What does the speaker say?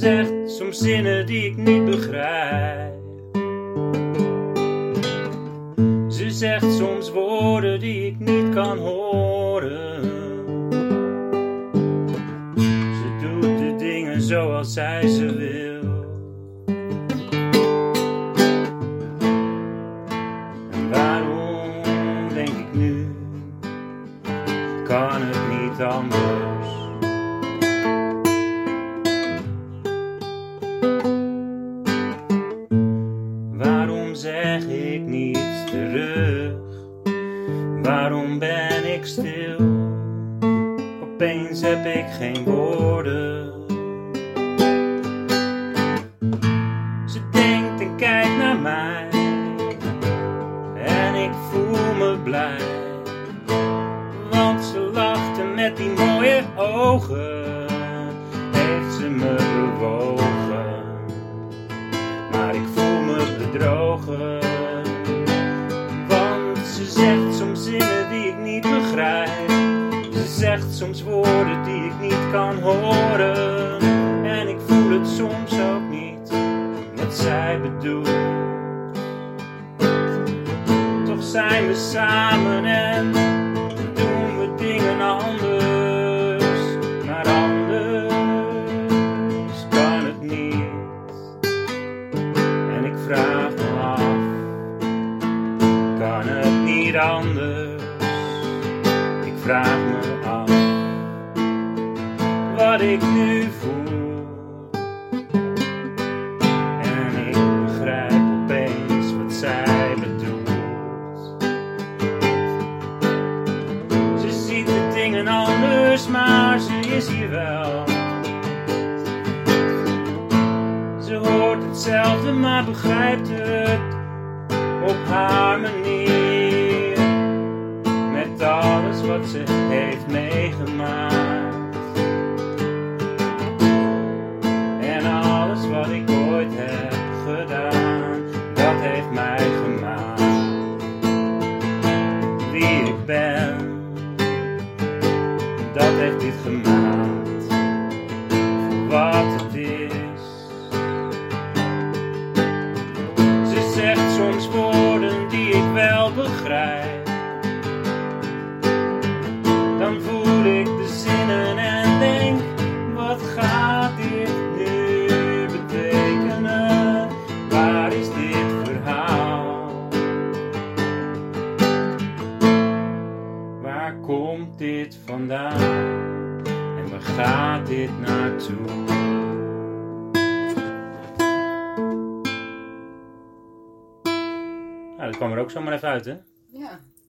Ze zegt soms zinnen die ik niet begrijp. Ze zegt soms woorden die ik niet kan horen. Ze doet de dingen zoals zij ze wil. En waarom denk ik nu? Kan het niet anders? Ben ik stil? Opeens heb ik geen woorden. Ze denkt en kijkt naar mij. En ik voel me blij. Want ze lachte met die mooie ogen. Heeft ze me bewogen maar ik voel me bedrogen. Zegt soms zinnen die ik niet begrijp. Ze zegt soms woorden die ik niet kan horen. En ik voel het soms ook niet wat zij bedoelt. Toch zijn we samen en doen we dingen anders. Niet anders? Ik vraag me af, wat ik nu voel. En ik begrijp opeens wat zij bedoelt. Ze ziet de dingen anders, maar ze is hier wel. Ze hoort hetzelfde, maar begrijpt het op haar manier. Ze heeft meegemaakt. En alles wat ik ooit heb gedaan, dat heeft mij gemaakt. Wie ik ben, dat heeft dit gemaakt. Wat het is. Ze zegt soms woorden die ik wel begrijp. Waar komt dit vandaan? En waar gaat dit naartoe? Nou, dat kwam er ook zomaar even uit, hè?